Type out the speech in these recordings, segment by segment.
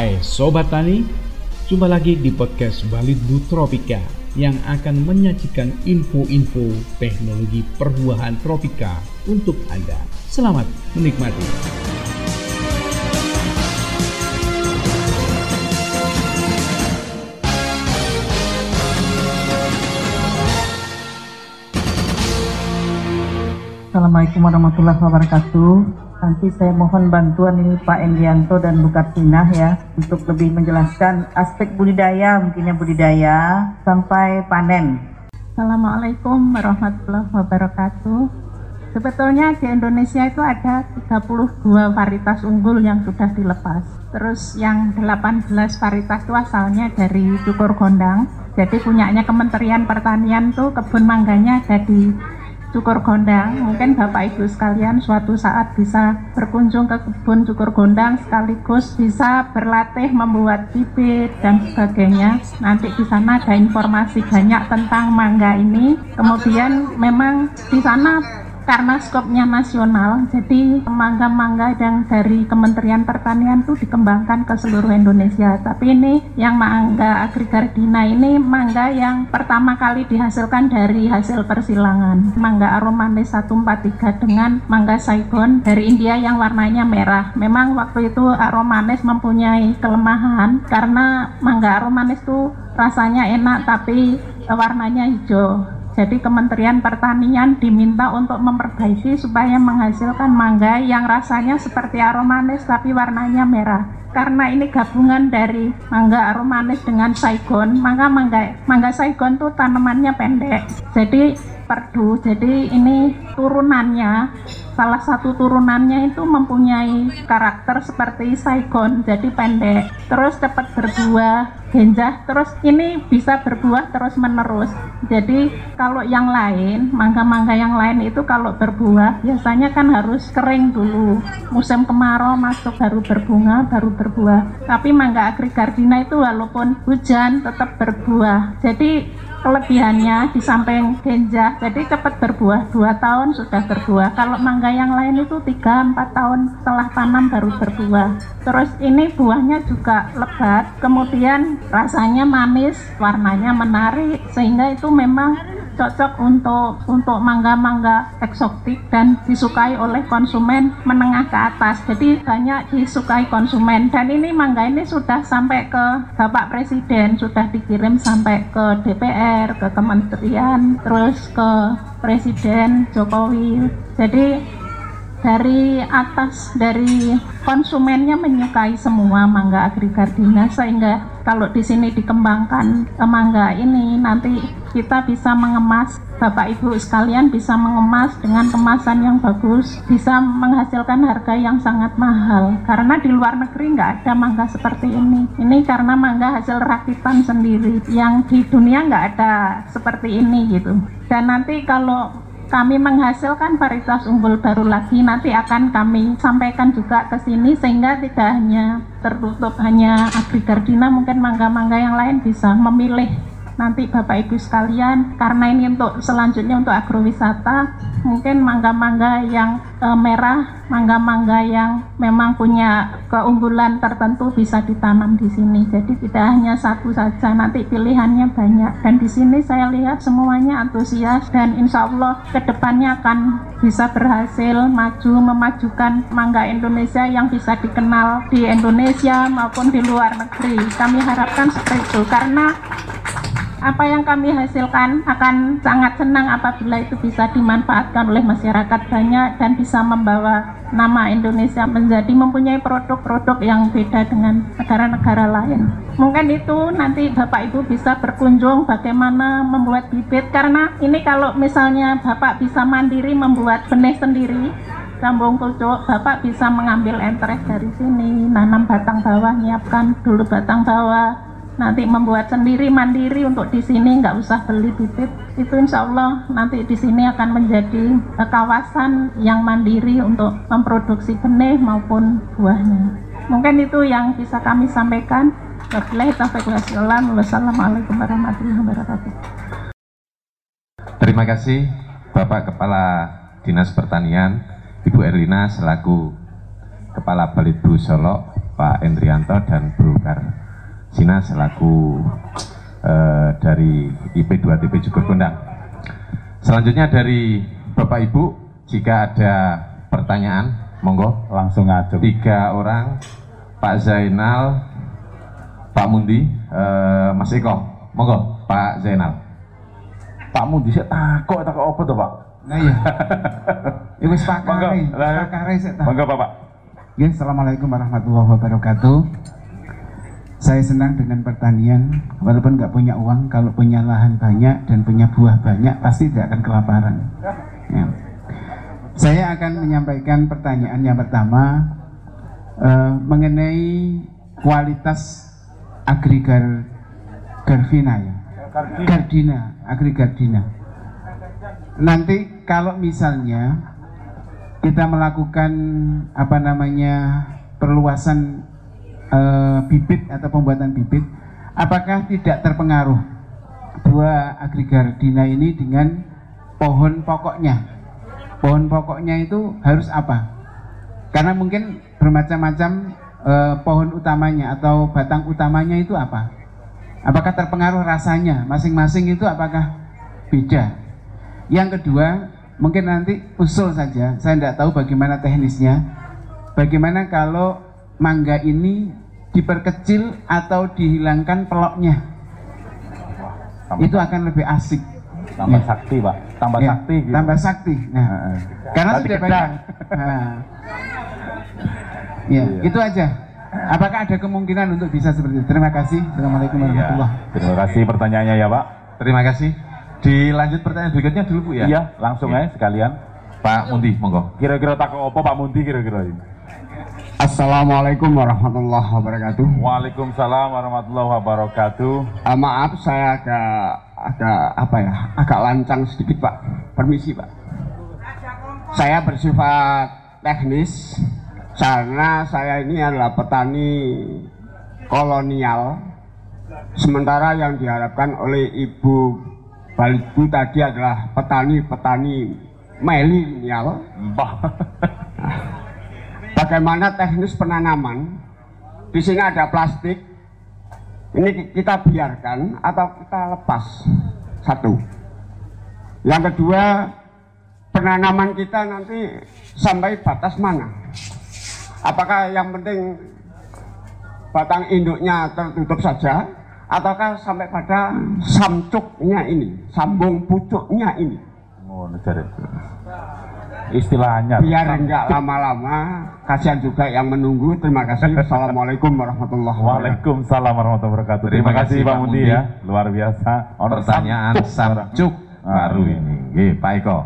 Hai Sobat Tani, jumpa lagi di podcast Balidbu Tropika yang akan menyajikan info-info teknologi perbuahan tropika untuk Anda. Selamat menikmati. Assalamualaikum warahmatullahi wabarakatuh. Nanti saya mohon bantuan ini Pak Endianto dan Bu Kartina ya untuk lebih menjelaskan aspek budidaya, mungkinnya budidaya sampai panen. Assalamualaikum warahmatullahi wabarakatuh. Sebetulnya di Indonesia itu ada 32 varietas unggul yang sudah dilepas. Terus yang 18 varietas itu asalnya dari cukur gondang. Jadi punyanya Kementerian Pertanian tuh kebun mangganya ada di cukur gondang. Mungkin bapak ibu sekalian suatu saat bisa berkunjung ke kebun cukur gondang sekaligus bisa berlatih membuat bibit dan sebagainya. Nanti di sana ada informasi banyak tentang mangga ini. Kemudian memang di sana karena skopnya nasional, jadi mangga-mangga yang dari Kementerian Pertanian itu dikembangkan ke seluruh Indonesia. Tapi ini yang mangga agrigardina ini mangga yang pertama kali dihasilkan dari hasil persilangan. Mangga aromanis 143 dengan mangga Saigon dari India yang warnanya merah. Memang waktu itu aromanis mempunyai kelemahan karena mangga aromanis itu rasanya enak tapi warnanya hijau jadi Kementerian Pertanian diminta untuk memperbaiki supaya menghasilkan mangga yang rasanya seperti aromanis tapi warnanya merah. Karena ini gabungan dari mangga aromanis dengan saigon, maka mangga mangga saigon tuh tanamannya pendek. Jadi perdu. Jadi ini turunannya salah satu turunannya itu mempunyai karakter seperti saigon, jadi pendek. Terus cepat berbuah, genjah, terus ini bisa berbuah terus menerus. Jadi kalau yang lain, mangga-mangga yang lain itu kalau berbuah biasanya kan harus kering dulu. Musim kemarau masuk baru berbunga, baru berbuah. Tapi mangga agrigardina itu walaupun hujan tetap berbuah. Jadi kelebihannya di samping genjah jadi cepat berbuah. Dua tahun sudah berbuah. Kalau mangga yang lain itu 3-4 tahun setelah tanam baru berbuah. Terus ini buahnya juga lebat kemudian rasanya manis warnanya menarik sehingga itu memang cocok untuk untuk mangga-mangga eksotik dan disukai oleh konsumen menengah ke atas. Jadi banyak disukai konsumen dan ini mangga ini sudah sampai ke Bapak Presiden, sudah dikirim sampai ke DPR, ke kementerian, terus ke Presiden Jokowi. Jadi dari atas dari konsumennya menyukai semua mangga agrigardina sehingga kalau di sini dikembangkan mangga ini nanti kita bisa mengemas Bapak Ibu sekalian bisa mengemas dengan kemasan yang bagus bisa menghasilkan harga yang sangat mahal. Karena di luar negeri nggak ada mangga seperti ini. Ini karena mangga hasil rakitan sendiri yang di dunia nggak ada seperti ini gitu. Dan nanti kalau kami menghasilkan varietas unggul baru lagi nanti akan kami sampaikan juga ke sini sehingga tidak hanya tertutup hanya agrigardina mungkin mangga-mangga yang lain bisa memilih nanti Bapak Ibu sekalian karena ini untuk selanjutnya untuk agrowisata mungkin mangga-mangga yang e, merah mangga-mangga yang memang punya keunggulan tertentu bisa ditanam di sini. Jadi tidak hanya satu saja nanti pilihannya banyak. Dan di sini saya lihat semuanya antusias dan insya Allah ke depannya akan bisa berhasil maju memajukan mangga Indonesia yang bisa dikenal di Indonesia maupun di luar negeri. Kami harapkan seperti itu karena apa yang kami hasilkan akan sangat senang apabila itu bisa dimanfaatkan oleh masyarakat banyak dan bisa membawa nama Indonesia menjadi mempunyai produk-produk yang beda dengan negara-negara lain. Mungkin itu nanti Bapak Ibu bisa berkunjung bagaimana membuat bibit karena ini kalau misalnya Bapak bisa mandiri membuat benih sendiri Sambung kucuk, Bapak bisa mengambil entres dari sini, nanam batang bawah, nyiapkan dulu batang bawah, nanti membuat sendiri mandiri untuk di sini nggak usah beli bibit itu insya Allah nanti di sini akan menjadi kawasan yang mandiri untuk memproduksi benih maupun buahnya. Mungkin itu yang bisa kami sampaikan. Wassalamualaikum warahmatullahi wabarakatuh. Terima kasih Bapak Kepala Dinas Pertanian Ibu Erlina selaku Kepala Balitbu Solo Pak Endrianto dan Bu Karsina selaku eh, dari IP2TP Jugur Kondang. Selanjutnya dari Bapak Ibu, jika ada pertanyaan, monggo langsung ngaju. tiga orang, Pak Zainal, Pak Mundi, eh, Mas Eko, monggo Pak Zainal. Pak Mundi sik takok takok apa to, Pak? Nah iya. Ya wis pakare, Lah, pakare sik ta. Monggo, Bapak. Ya, Assalamualaikum warahmatullahi wabarakatuh. Saya senang dengan pertanian, walaupun nggak punya uang, kalau punya lahan banyak dan punya buah banyak, pasti tidak akan kelaparan. Ya. Saya akan menyampaikan pertanyaan yang pertama eh, mengenai kualitas agrigar Garvina ya. Gardina, agrigardina. Nanti kalau misalnya kita melakukan apa namanya perluasan eh, bibit atau pembuatan bibit, apakah tidak terpengaruh dua agrigardina ini dengan pohon pokoknya? Pohon pokoknya itu harus apa? Karena mungkin bermacam-macam eh, pohon utamanya atau batang utamanya itu apa? Apakah terpengaruh rasanya? Masing-masing itu apakah beda? Yang kedua, mungkin nanti usul saja. Saya tidak tahu bagaimana teknisnya. Bagaimana kalau mangga ini diperkecil atau dihilangkan peloknya? Tambah, Itu akan lebih asik. tambah Ya. sakti, Pak. Tambah Ya, sakti gitu. Tambah sakti. Nah, Heeh. karena sudah banyak. Nah. Ya, Iya. itu aja. Apakah ada kemungkinan untuk bisa seperti itu? Terima kasih. Assalamualaikum Iya. warahmatullahi Terima kasih pertanyaannya ya, Pak. Terima kasih. Dilanjut pertanyaan berikutnya dulu Bu ya. Iya, langsung aja sekalian. Pak Mundi, monggo. Kira-kira takok apa Pak Mundi kira-kira ini? Assalamualaikum warahmatullahi wabarakatuh. Waalaikumsalam warahmatullahi wabarakatuh. Ah, maaf saya agak agak apa ya agak lancang sedikit pak. Permisi pak. Saya bersifat teknis karena saya ini adalah petani kolonial. Sementara yang diharapkan oleh Ibu Balibu tadi adalah petani-petani milenial. Mbah. bagaimana teknis penanaman. Di sini ada plastik. Ini kita biarkan atau kita lepas. Satu. Yang kedua, penanaman kita nanti sampai batas mana? Apakah yang penting batang induknya tertutup saja ataukah sampai pada samcuknya ini, sambung pucuknya ini? Jare. Istilahnya. biar enggak lama-lama kasihan juga yang menunggu terima kasih assalamualaikum warahmatullahi wabarakatuh Waalaikumsalam warahmatullahi wabarakatuh. Terima, Terima kasih Pak Pak Mundi ya, luar biasa. Ono Pertanyaan samcuk. Ah. baru ini. Nggih, Pak Eko.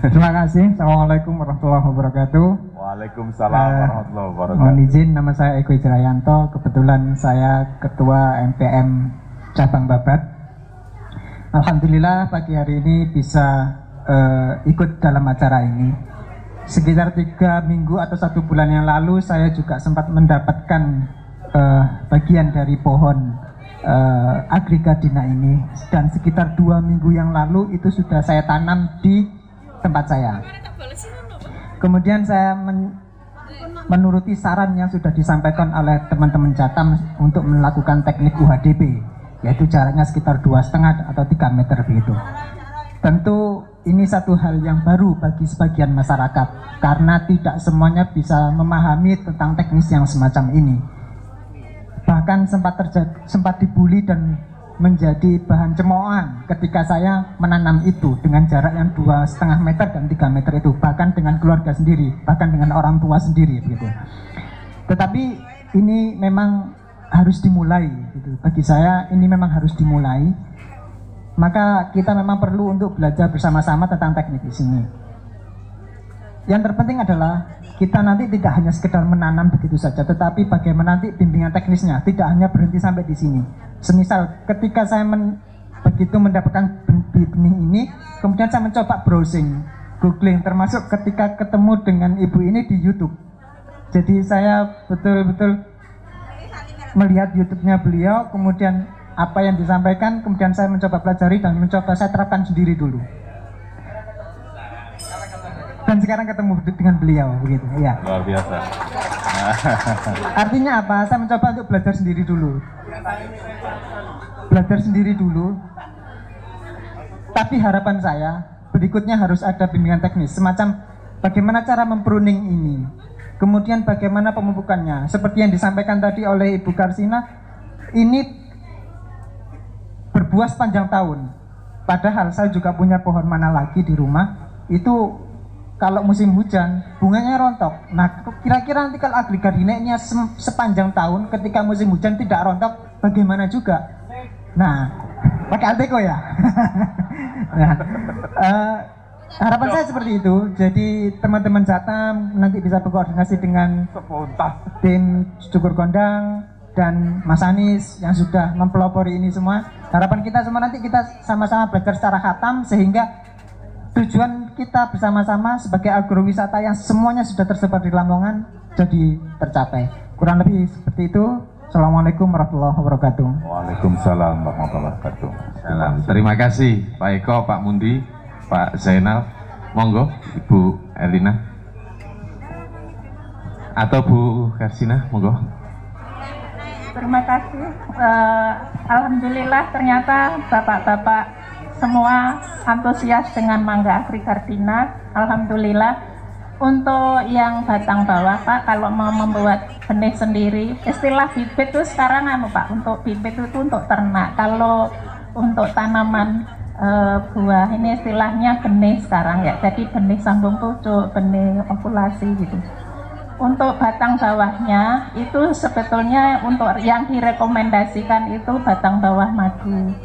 Terima kasih. Assalamualaikum warahmatullahi wabarakatuh. Waalaikumsalam Eh, warahmatullahi Mohon wabarakatuh. izin, nama saya Eko Jirayanto. Kebetulan saya Ketua MPM Cabang Babat. Alhamdulillah pagi hari ini bisa eh, ikut dalam acara ini. Sekitar tiga minggu atau satu bulan yang lalu saya juga sempat mendapatkan eh, bagian dari pohon eh, agrigardina ini dan sekitar dua minggu yang lalu itu sudah saya tanam di tempat saya. Kemudian saya men- menuruti saran yang sudah disampaikan oleh teman-teman Jatam untuk melakukan teknik UHDP, yaitu jaraknya sekitar dua setengah atau 3 meter begitu. Tentu ini satu hal yang baru bagi sebagian masyarakat karena tidak semuanya bisa memahami tentang teknis yang semacam ini. Bahkan sempat terjadi, sempat dibully dan menjadi bahan cemoohan ketika saya menanam itu dengan jarak yang dua setengah meter dan tiga meter itu bahkan dengan keluarga sendiri bahkan dengan orang tua sendiri begitu tetapi ini memang harus dimulai gitu. bagi saya ini memang harus dimulai maka kita memang perlu untuk belajar bersama-sama tentang teknik di sini yang terpenting adalah kita nanti tidak hanya sekedar menanam begitu saja, tetapi bagaimana nanti bimbingan teknisnya tidak hanya berhenti sampai di sini. Semisal ketika saya men- begitu mendapatkan ben- benih ini, kemudian saya mencoba browsing, googling, termasuk ketika ketemu dengan ibu ini di YouTube. Jadi saya betul-betul melihat YouTube-nya beliau, kemudian apa yang disampaikan, kemudian saya mencoba pelajari dan mencoba saya terapkan sendiri dulu. dan sekarang ketemu dengan beliau begitu ya. Luar biasa. artinya apa? Saya mencoba untuk belajar sendiri dulu. Belajar sendiri dulu. Tapi harapan saya berikutnya harus ada bimbingan teknis semacam bagaimana cara mempruning ini kemudian bagaimana pemupukannya seperti yang disampaikan tadi oleh Ibu Karsina ini berbuah sepanjang tahun. Padahal saya juga punya pohon mana lagi di rumah. Itu kalau musim hujan bunganya rontok. Nah kira-kira nanti kalau agregat dineknya sem- sepanjang tahun ketika musim hujan tidak rontok bagaimana juga? Nah pakai Alteco ya? Nah, eh, harapan saya seperti itu. Jadi teman-teman Jatam nanti bisa berkoordinasi dengan tim cukur gondang dan Mas Anies yang sudah mempelopori ini semua. Harapan kita semua nanti kita sama-sama belajar secara khatam sehingga tujuan kita bersama-sama sebagai agrowisata yang semuanya sudah tersebar di Lamongan jadi tercapai. Kurang lebih seperti itu. Assalamualaikum warahmatullahi wabarakatuh. Waalaikumsalam warahmatullahi wabarakatuh. Salam. Terima kasih. Pak Eko, Pak Mundi, Pak Zainal. Monggo Ibu Elina. Atau Bu Karsina, monggo. Terima kasih. Eh, Alhamdulillah ternyata bapak-bapak semua antusias dengan mangga Afrikardina. Alhamdulillah. Untuk yang batang bawah Pak, kalau mau membuat benih sendiri, istilah bibit itu sekarang anu Pak, untuk bibit itu untuk ternak. Kalau untuk tanaman eh, buah ini istilahnya benih sekarang ya. Jadi benih sambung pucuk, benih okulasi gitu. Untuk batang bawahnya itu sebetulnya untuk yang direkomendasikan itu batang bawah madu.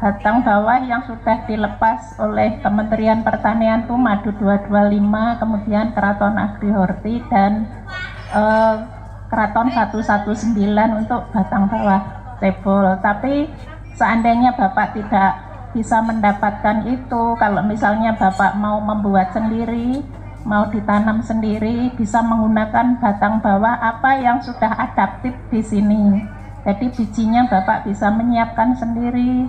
Batang bawah yang sudah dilepas oleh Kementerian Pertanian itu madu 225, kemudian Keraton Agri Horti dan eh, Keraton 119 untuk batang bawah cebol. Tapi seandainya Bapak tidak bisa mendapatkan itu, kalau misalnya Bapak mau membuat sendiri, mau ditanam sendiri bisa menggunakan batang bawah apa yang sudah adaptif di sini. Jadi bijinya Bapak bisa menyiapkan sendiri.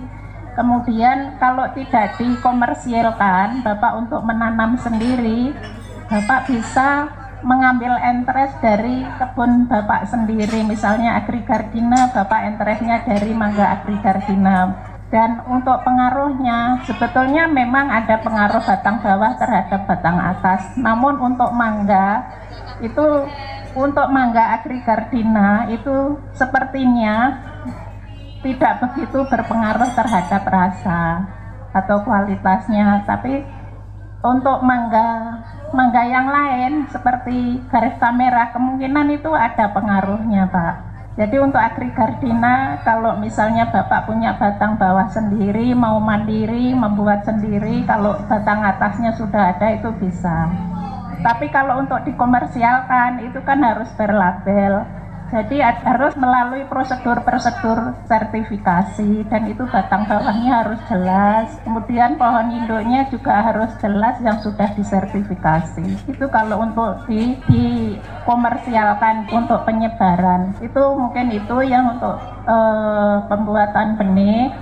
Kemudian kalau tidak dikomersialkan, Bapak untuk menanam sendiri, Bapak bisa mengambil entres dari kebun Bapak sendiri. Misalnya agrigardina, Bapak entresnya dari mangga agrigardina dan untuk pengaruhnya sebetulnya memang ada pengaruh batang bawah terhadap batang atas. Namun untuk mangga itu untuk mangga agrigardina itu sepertinya tidak begitu berpengaruh terhadap rasa atau kualitasnya. Tapi untuk mangga mangga yang lain seperti garis kamera kemungkinan itu ada pengaruhnya Pak jadi untuk agrigardina kalau misalnya Bapak punya batang bawah sendiri mau mandiri membuat sendiri kalau batang atasnya sudah ada itu bisa. Tapi kalau untuk dikomersialkan itu kan harus berlabel. Jadi harus melalui prosedur-prosedur sertifikasi dan itu batang bawahnya harus jelas. Kemudian pohon induknya juga harus jelas yang sudah disertifikasi. Itu kalau untuk di, dikomersialkan untuk penyebaran. Itu mungkin itu yang untuk eh, pembuatan benih.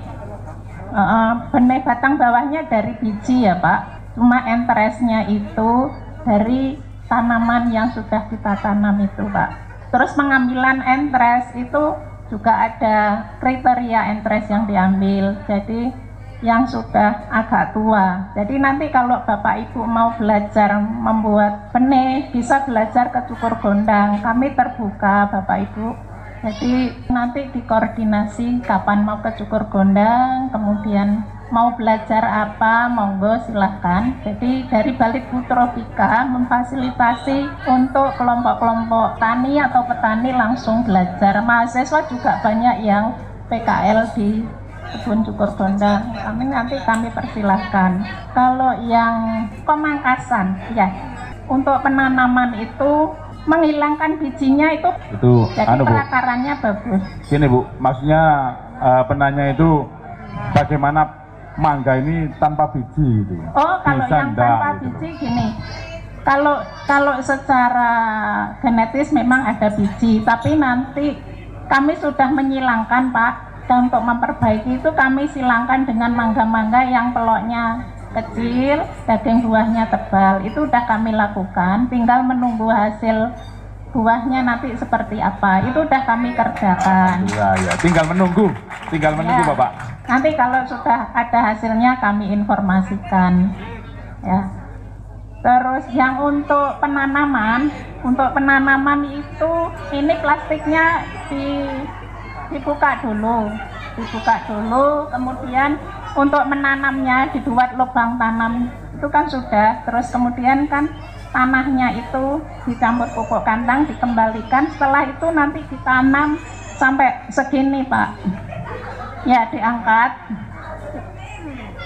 Eh, benih batang bawahnya dari biji ya Pak. Cuma entresnya itu dari tanaman yang sudah kita tanam itu Pak. Terus pengambilan entres itu juga ada kriteria entres yang diambil. Jadi yang sudah agak tua. Jadi nanti kalau Bapak Ibu mau belajar membuat benih, bisa belajar ke cukur gondang. Kami terbuka Bapak Ibu. Jadi nanti dikoordinasi kapan mau ke cukur gondang, kemudian mau belajar apa, monggo silahkan. Jadi dari Balik Tropika memfasilitasi untuk kelompok-kelompok tani atau petani langsung belajar. Mahasiswa juga banyak yang PKL di kebun cukur gondang. Kami nanti kami persilahkan. Kalau yang pemangkasan, ya untuk penanaman itu menghilangkan bijinya itu Itu jadi anu Bu. perakarannya bagus. Gini Bu, maksudnya eh, penanya itu bagaimana mangga ini tanpa biji gitu. Oh, kalau Bisa yang enggak tanpa gitu biji gini. Kalau kalau secara genetis memang ada biji, tapi nanti kami sudah menyilangkan Pak. Dan untuk memperbaiki itu kami silangkan dengan mangga-mangga yang peloknya kecil, daging buahnya tebal. Itu udah kami lakukan, tinggal menunggu hasil buahnya nanti seperti apa. Itu udah kami kerjakan. Iya, iya. Tinggal menunggu. Tinggal menunggu, Ya. Bapak. Nanti kalau sudah ada hasilnya kami informasikan. Ya. Terus yang untuk penanaman, untuk penanaman itu ini plastiknya di, dibuka dulu, dibuka dulu, kemudian untuk menanamnya dibuat lubang tanam itu kan sudah, terus kemudian kan tanahnya itu dicampur pupuk kandang dikembalikan, setelah itu nanti ditanam sampai segini Pak, ya diangkat.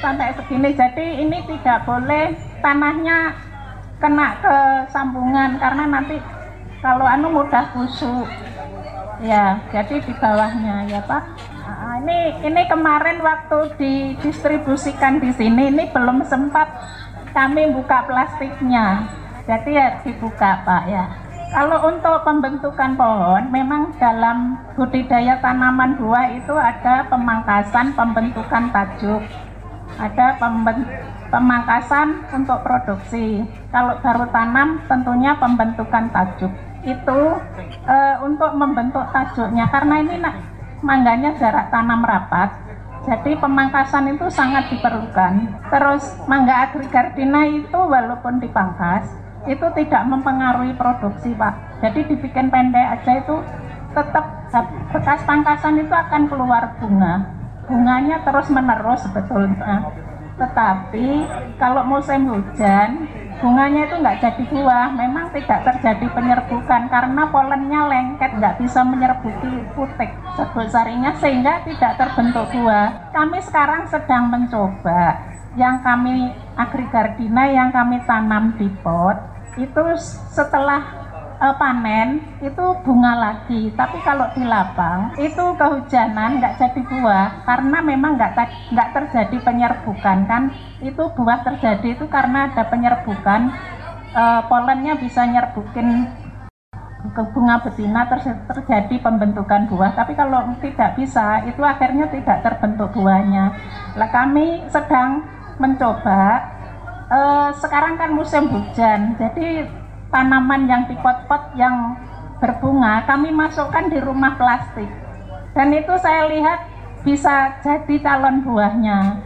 Sampai segini. Jadi ini tidak boleh tanahnya kena ke sambungan karena nanti kalau anu mudah busuk. Ya jadi di bawahnya ya pak. Nah, ini ini kemarin waktu didistribusikan di sini ini belum sempat kami buka plastiknya jadi ya dibuka pak ya kalau untuk pembentukan pohon memang dalam budidaya tanaman buah itu ada pemangkasan pembentukan tajuk ada pemangkasan untuk produksi. Kalau baru tanam tentunya pembentukan tajuk. Itu eh, untuk membentuk tajuknya karena ini nak mangganya jarak tanam rapat. Jadi pemangkasan itu sangat diperlukan. Terus mangga agrigardina itu walaupun dipangkas itu tidak mempengaruhi produksi, Pak. Jadi dibikin pendek aja itu tetap bekas pangkasan itu akan keluar bunga. Bunganya terus menerus sebetulnya. Tetapi kalau musim hujan bunganya itu nggak jadi buah. Memang tidak terjadi penyerbukan karena polennya lengket nggak bisa menyerbuki putik sarinya sehingga tidak terbentuk buah. Kami sekarang sedang mencoba. Yang kami agrigardina yang kami tanam di pot itu setelah eh, panen itu bunga lagi. Tapi kalau di lapang itu kehujanan nggak jadi buah. Karena memang nggak nggak terjadi penyerbukan kan? Itu buah terjadi itu karena ada penyerbukan eh, polennya bisa nyerbukin ke bunga betina ter- terjadi pembentukan buah. Tapi kalau tidak bisa itu akhirnya tidak terbentuk buahnya. Lah kami sedang mencoba eh, sekarang kan musim hujan jadi tanaman yang di pot-pot yang berbunga kami masukkan di rumah plastik. Dan itu saya lihat bisa jadi calon buahnya.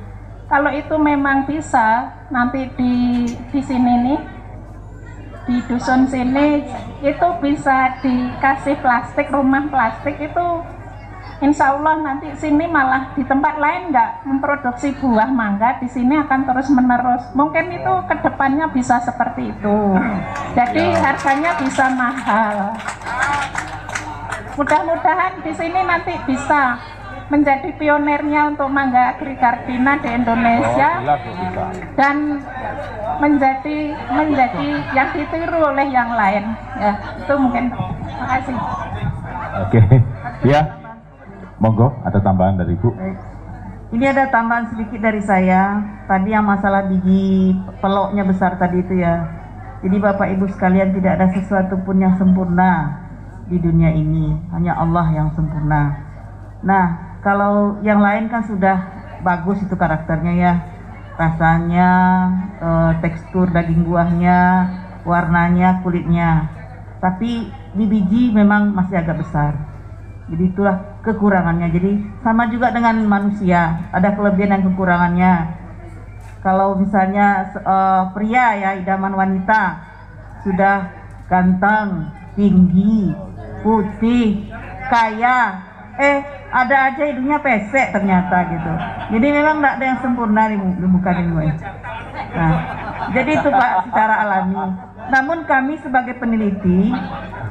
Kalau itu memang bisa nanti di di sini nih di dusun sini itu bisa dikasih plastik rumah plastik itu Insya Allah nanti sini malah di tempat lain nggak memproduksi buah mangga di sini akan terus menerus mungkin itu ke depannya bisa seperti itu jadi harganya bisa mahal mudah-mudahan di sini nanti bisa menjadi pionirnya untuk mangga agrigardina di Indonesia bisa. dan menjadi menjadi yang ditiru oleh yang lain ya itu mungkin makasih Oke. Ya. Monggo, ada tambahan dari Ibu. Ini ada tambahan sedikit dari saya. Tadi yang masalah biji peloknya besar tadi itu ya. Jadi Bapak Ibu sekalian tidak ada sesuatu pun yang sempurna di dunia ini. Hanya Allah yang sempurna. Nah, kalau yang lain kan sudah bagus itu karakternya ya. Rasanya, eh, tekstur daging buahnya, warnanya, kulitnya. Tapi di biji memang masih agak besar. Jadi itulah kekurangannya. Jadi sama juga dengan manusia, ada kelebihan dan kekurangannya. Kalau misalnya eh, pria ya idaman wanita sudah ganteng, tinggi, putih, kaya, eh ada aja hidungnya pesek ternyata gitu. Jadi memang tidak ada yang sempurna di, di muka ini. Nah, jadi itu Pak secara alami. Namun kami sebagai peneliti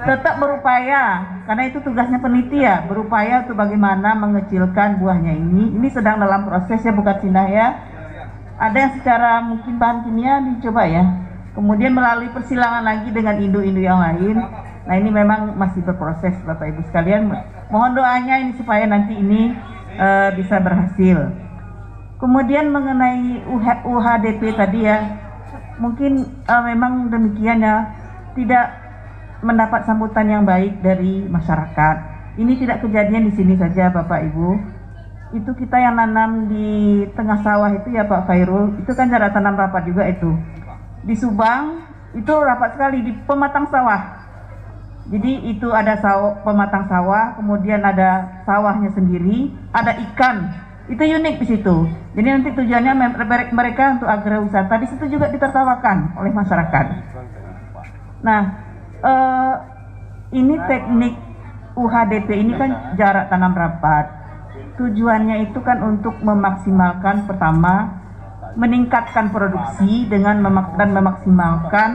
tetap berupaya karena itu tugasnya peneliti ya berupaya untuk bagaimana mengecilkan buahnya ini. Ini sedang dalam proses ya bukan Cina ya. Ada yang secara mungkin bahan kimia dicoba ya. Kemudian melalui persilangan lagi dengan induk-induk yang lain. Nah ini memang masih berproses Bapak Ibu sekalian. Mohon doanya ini supaya nanti ini eh, bisa berhasil. Kemudian mengenai UH- UHDP tadi ya, mungkin eh, memang demikian ya, tidak mendapat sambutan yang baik dari masyarakat. Ini tidak kejadian di sini saja Bapak Ibu. itu kita yang nanam di tengah sawah itu ya Pak Fairul, itu kan cara tanam rapat juga itu. Di Subang itu rapat sekali di pematang sawah. Jadi itu ada sawah, pematang sawah, kemudian ada sawahnya sendiri, ada ikan. Itu unik di situ. Jadi nanti tujuannya mereka untuk agrowisata di situ juga ditertawakan oleh masyarakat. Nah, eh, ini teknik UHDP ini kan jarak tanam rapat tujuannya itu kan untuk memaksimalkan pertama meningkatkan produksi dengan memak dan memaksimalkan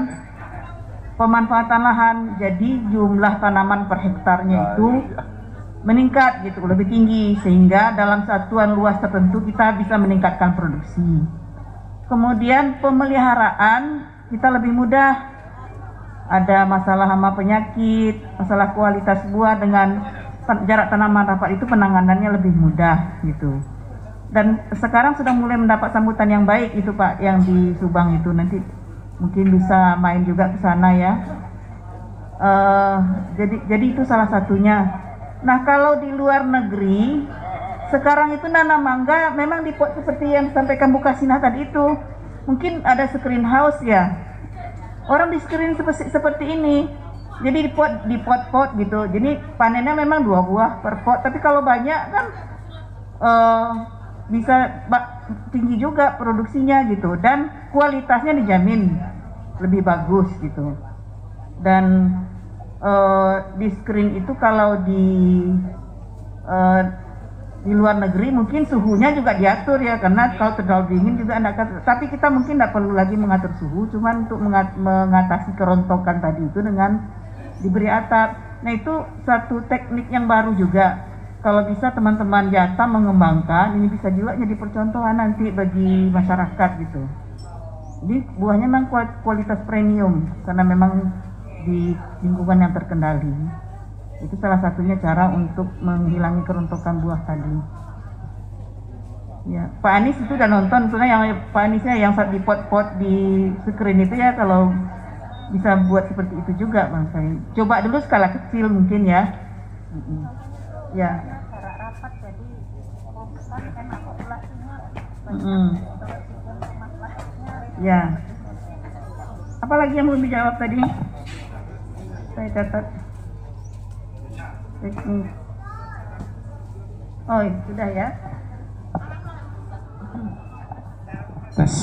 pemanfaatan lahan jadi jumlah tanaman per hektarnya itu meningkat gitu lebih tinggi sehingga dalam satuan luas tertentu kita bisa meningkatkan produksi kemudian pemeliharaan kita lebih mudah ada masalah hama penyakit masalah kualitas buah dengan jarak tanaman rapat itu penanganannya lebih mudah gitu. Dan sekarang sudah mulai mendapat sambutan yang baik itu Pak yang di Subang itu nanti mungkin bisa main juga ke sana ya. Uh, jadi jadi itu salah satunya. Nah kalau di luar negeri sekarang itu nanam mangga memang di pot seperti yang disampaikan Bu Kasina tadi itu. Mungkin ada screen house ya. Orang di screen seperti, seperti ini. Jadi di pot di pot-pot gitu. Jadi panennya memang dua buah per pot. Tapi kalau banyak kan uh, bisa tinggi juga produksinya gitu. Dan kualitasnya dijamin lebih bagus gitu. Dan uh, di screen itu kalau di uh, di luar negeri mungkin suhunya juga diatur ya karena kalau terlalu dingin juga anak tapi kita mungkin tidak perlu lagi mengatur suhu cuman untuk mengatasi kerontokan tadi itu dengan diberi atap. Nah itu satu teknik yang baru juga. Kalau bisa teman-teman jasa mengembangkan, ini bisa juga jadi percontohan nanti bagi masyarakat gitu. Jadi buahnya memang kualitas premium karena memang di lingkungan yang terkendali. Itu salah satunya cara untuk menghilangi kerontokan buah tadi. Ya, Pak Anies itu udah nonton, sebenarnya yang Pak Aniesnya yang di pot-pot di screen itu ya kalau bisa buat seperti itu juga bang saya coba dulu skala kecil mungkin ya. Ya. Ya. Apa lagi yang belum dijawab tadi saya catat. Teknik oh sudah ya. Tes.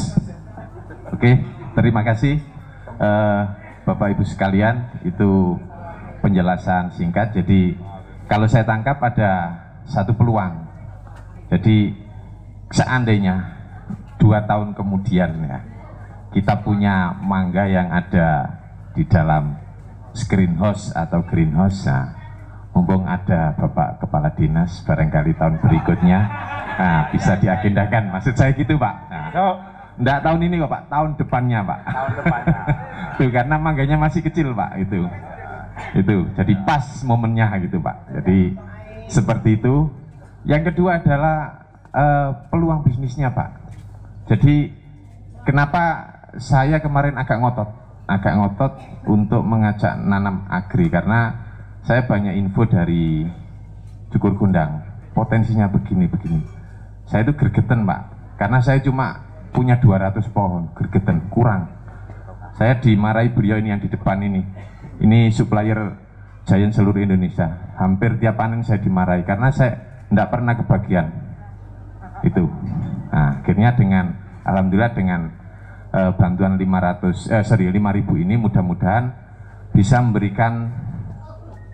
Oke terima kasih uh, Bapak Ibu sekalian. Itu penjelasan singkat. Jadi kalau saya tangkap ada satu peluang. Jadi seandainya dua tahun kemudian ya kita punya mangga yang ada di dalam screenhouse atau greenhouse. Nah, mumpung ada Bapak Kepala Dinas barangkali tahun berikutnya nah, bisa diagendakan. Maksud saya gitu Pak. Nah, Enggak tahun ini kok Pak, tahun depannya Pak. Tahun depannya. Tuh karena mangganya masih kecil Pak itu. Itu jadi pas momennya gitu Pak. Jadi seperti itu. Yang kedua adalah uh, peluang bisnisnya Pak. Jadi kenapa saya kemarin agak ngotot, agak ngotot untuk mengajak nanam agri karena saya banyak info dari Cukur Gundang. Potensinya begini begini. Saya itu gergeten Pak, karena saya cuma punya 200 pohon gergeten kurang. Saya dimarahi beliau ini yang di depan ini. Ini supplier Giant seluruh Indonesia. Hampir tiap panen saya dimarahi karena saya tidak pernah kebagian. Itu. Nah, akhirnya dengan Alhamdulillah dengan uh, bantuan 500 eh sorry 5000 ini mudah-mudahan bisa memberikan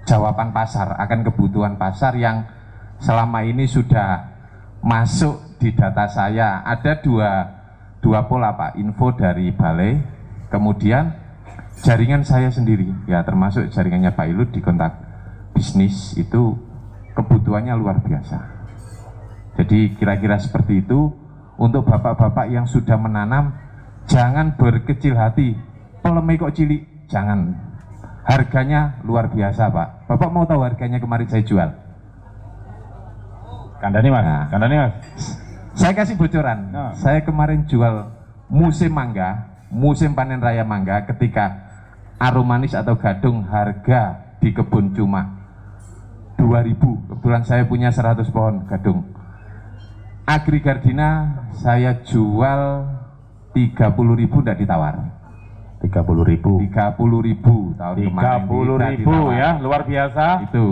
jawaban pasar akan kebutuhan pasar yang selama ini sudah masuk di data saya. Ada dua dua pola Pak, info dari balai, kemudian jaringan saya sendiri, ya termasuk jaringannya Pak Ilut di kontak bisnis itu kebutuhannya luar biasa. Jadi kira-kira seperti itu untuk bapak-bapak yang sudah menanam jangan berkecil hati, polemik kok cilik, jangan. Harganya luar biasa Pak. Bapak mau tahu harganya kemarin saya jual? Kandani mas, nah, kandani mas. Saya kasih bocoran. Nah. Saya kemarin jual musim mangga, musim panen raya mangga ketika aromanis atau gadung harga di kebun cuma 2000. Kebetulan saya punya 100 pohon gadung. Agri Gardina saya jual 30.000 tidak ditawar. 30 ribu 30.000 tahun kemarin 30 tidak ribu ditawar. ya luar biasa Itu.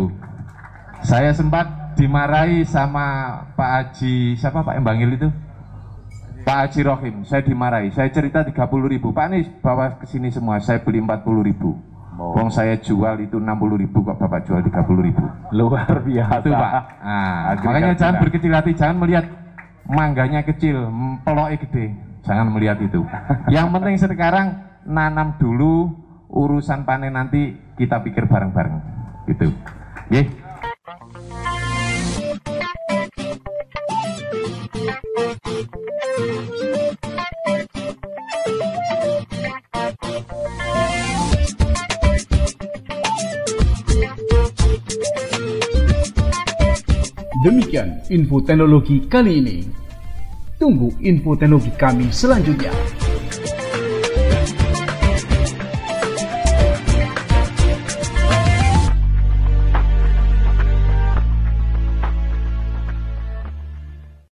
Saya sempat dimarahi sama Pak Haji siapa Pak Embangil itu? Pak Haji Rohim, saya dimarahi. Saya cerita 30 ribu. Pak nih bawa ke sini semua. Saya beli 40 ribu. Wong saya jual itu 60 ribu kok Bapak jual 30 ribu. luar biasa Itu Pak. Nah, Agri makanya jangan berkecil hati, jangan melihat mangganya kecil, peloknya gede. Jangan melihat itu. Yang penting sekarang nanam dulu, urusan panen nanti kita pikir bareng-bareng. Gitu. Nggih. Demikian info teknologi kali ini. Tunggu info teknologi kami selanjutnya.